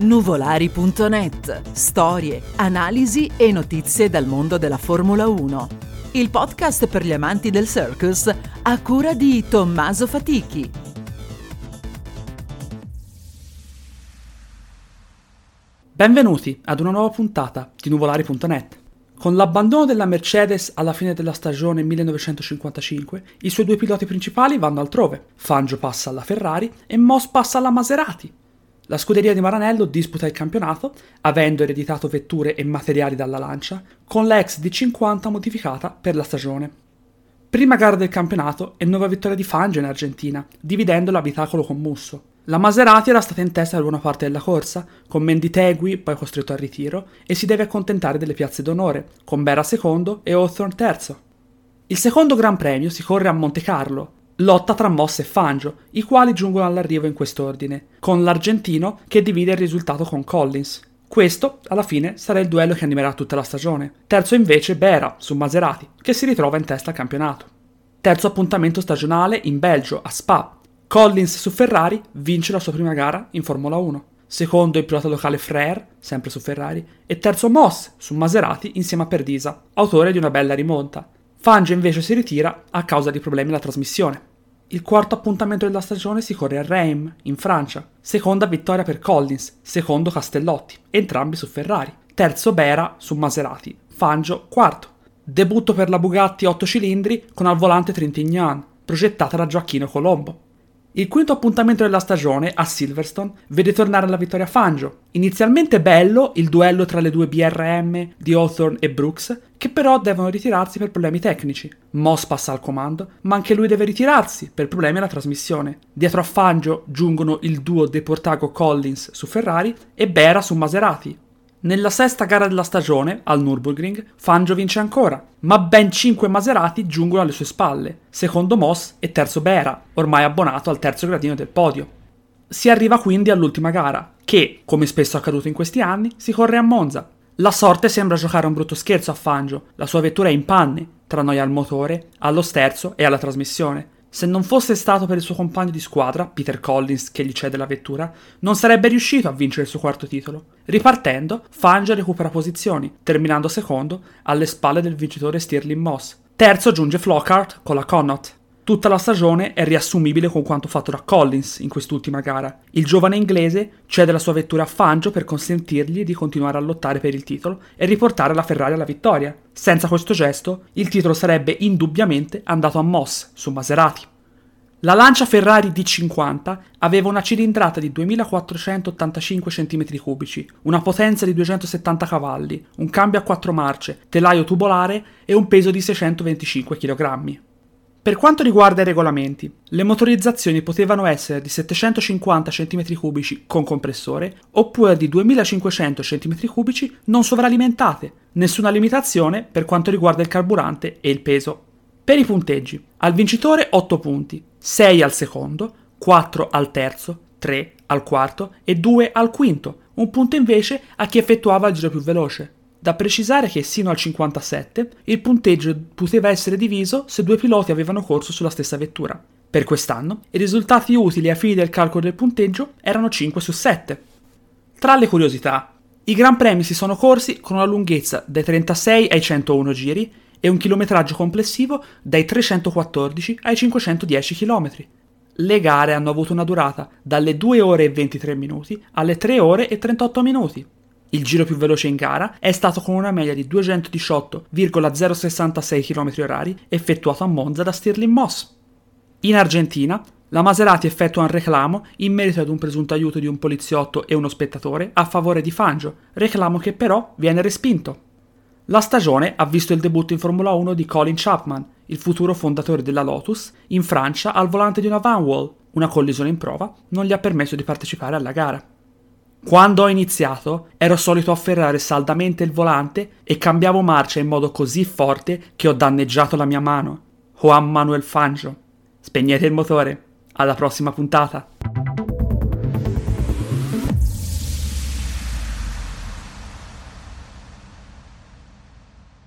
Nuvolari.net. Storie, analisi e notizie dal mondo della Formula 1. Il podcast per gli amanti del circus a cura di Tommaso Fatichi. Benvenuti ad una nuova puntata di Nuvolari.net. Con l'abbandono della Mercedes alla fine della stagione 1955, i suoi due piloti principali vanno altrove. Fangio passa alla Ferrari e Moss passa alla Maserati. La scuderia di Maranello disputa il campionato, avendo ereditato vetture e materiali dalla Lancia, con la XD50 modificata per la stagione. Prima gara del campionato e nuova vittoria di Fangio in Argentina, dividendo l'abitacolo con Musso. La Maserati era stata in testa per buona parte della corsa, con Menditegui poi costretto al ritiro, e si deve accontentare delle piazze d'onore, con Bera secondo e Hawthorne terzo. Il secondo Gran Premio si corre a Monte Carlo, lotta tra Moss e Fangio, i quali giungono all'arrivo in quest'ordine, con l'argentino che divide il risultato con Collins. Questo, alla fine, sarà il duello che animerà tutta la stagione. Terzo invece Bera, su Maserati, che si ritrova in testa al campionato. Terzo appuntamento stagionale in Belgio, a Spa, Collins su Ferrari vince la sua prima gara in Formula 1. Secondo il pilota locale Frere, sempre su Ferrari, e terzo Moss su Maserati insieme a Perdisa, autore di una bella rimonta. Fangio invece si ritira a causa di problemi alla trasmissione. Il quarto appuntamento della stagione si corre a Reims, in Francia. Seconda vittoria per Collins, secondo Castellotti, entrambi su Ferrari. Terzo Bera su Maserati, Fangio quarto. Debutto per la Bugatti 8 cilindri con al volante Trintignan, progettata da Gioacchino Colombo. Il quinto appuntamento della stagione, a Silverstone, vede tornare alla vittoria Fangio. Inizialmente bello il duello tra le due BRM di Hawthorne e Brooks, che però devono ritirarsi per problemi tecnici. Moss passa al comando, ma anche lui deve ritirarsi per problemi alla trasmissione. Dietro a Fangio giungono il duo De Collins su Ferrari e Bera su Maserati, nella sesta gara della stagione, al Nürburgring, Fangio vince ancora, ma ben cinque Maserati giungono alle sue spalle, secondo Moss e terzo Bera, ormai abbonato al terzo gradino del podio. Si arriva quindi all'ultima gara, che, come spesso accaduto in questi anni, si corre a Monza. La sorte sembra giocare un brutto scherzo a Fangio, la sua vettura è in panne, tra noi al motore, allo sterzo e alla trasmissione. Se non fosse stato per il suo compagno di squadra, Peter Collins, che gli cede la vettura, non sarebbe riuscito a vincere il suo quarto titolo. Ripartendo, Fangio recupera posizioni, terminando secondo alle spalle del vincitore Stirling Moss. Terzo giunge Flockhart con la Connaught. Tutta la stagione è riassumibile con quanto fatto da Collins in quest'ultima gara. Il giovane inglese cede la sua vettura a Fangio per consentirgli di continuare a lottare per il titolo e riportare la Ferrari alla vittoria. Senza questo gesto, il titolo sarebbe indubbiamente andato a Moss su Maserati. La Lancia Ferrari D50 aveva una cilindrata di 2485 cm3, una potenza di 270 cavalli, un cambio a quattro marce, telaio tubolare e un peso di 625 kg. Per quanto riguarda i regolamenti, le motorizzazioni potevano essere di 750 cm3 con compressore oppure di 2500 cm3 non sovralimentate, nessuna limitazione per quanto riguarda il carburante e il peso. Per i punteggi, al vincitore 8 punti, 6 al secondo, 4 al terzo, 3 al quarto e 2 al quinto, un punto invece a chi effettuava il giro più veloce. Da precisare che sino al 57 il punteggio poteva essere diviso se due piloti avevano corso sulla stessa vettura. Per quest'anno i risultati utili ai fini del calcolo del punteggio erano 5 su 7. Tra le curiosità, i Gran Premi si sono corsi con una lunghezza dai 36 ai 101 giri e un chilometraggio complessivo dai 314 ai 510 km. Le gare hanno avuto una durata dalle 2 ore e 23 minuti alle 3 ore e 38 minuti. Il giro più veloce in gara è stato con una media di 218,066 km/h effettuato a Monza da Stirling Moss. In Argentina, la Maserati effettua un reclamo in merito ad un presunto aiuto di un poliziotto e uno spettatore a favore di Fangio, reclamo che però viene respinto. La stagione ha visto il debutto in Formula 1 di Colin Chapman, il futuro fondatore della Lotus, in Francia al volante di una Vanwall. Una collisione in prova non gli ha permesso di partecipare alla gara. Quando ho iniziato ero solito afferrare saldamente il volante e cambiavo marcia in modo così forte che ho danneggiato la mia mano. Juan Manuel Fangio. Spegnete il motore. Alla prossima puntata.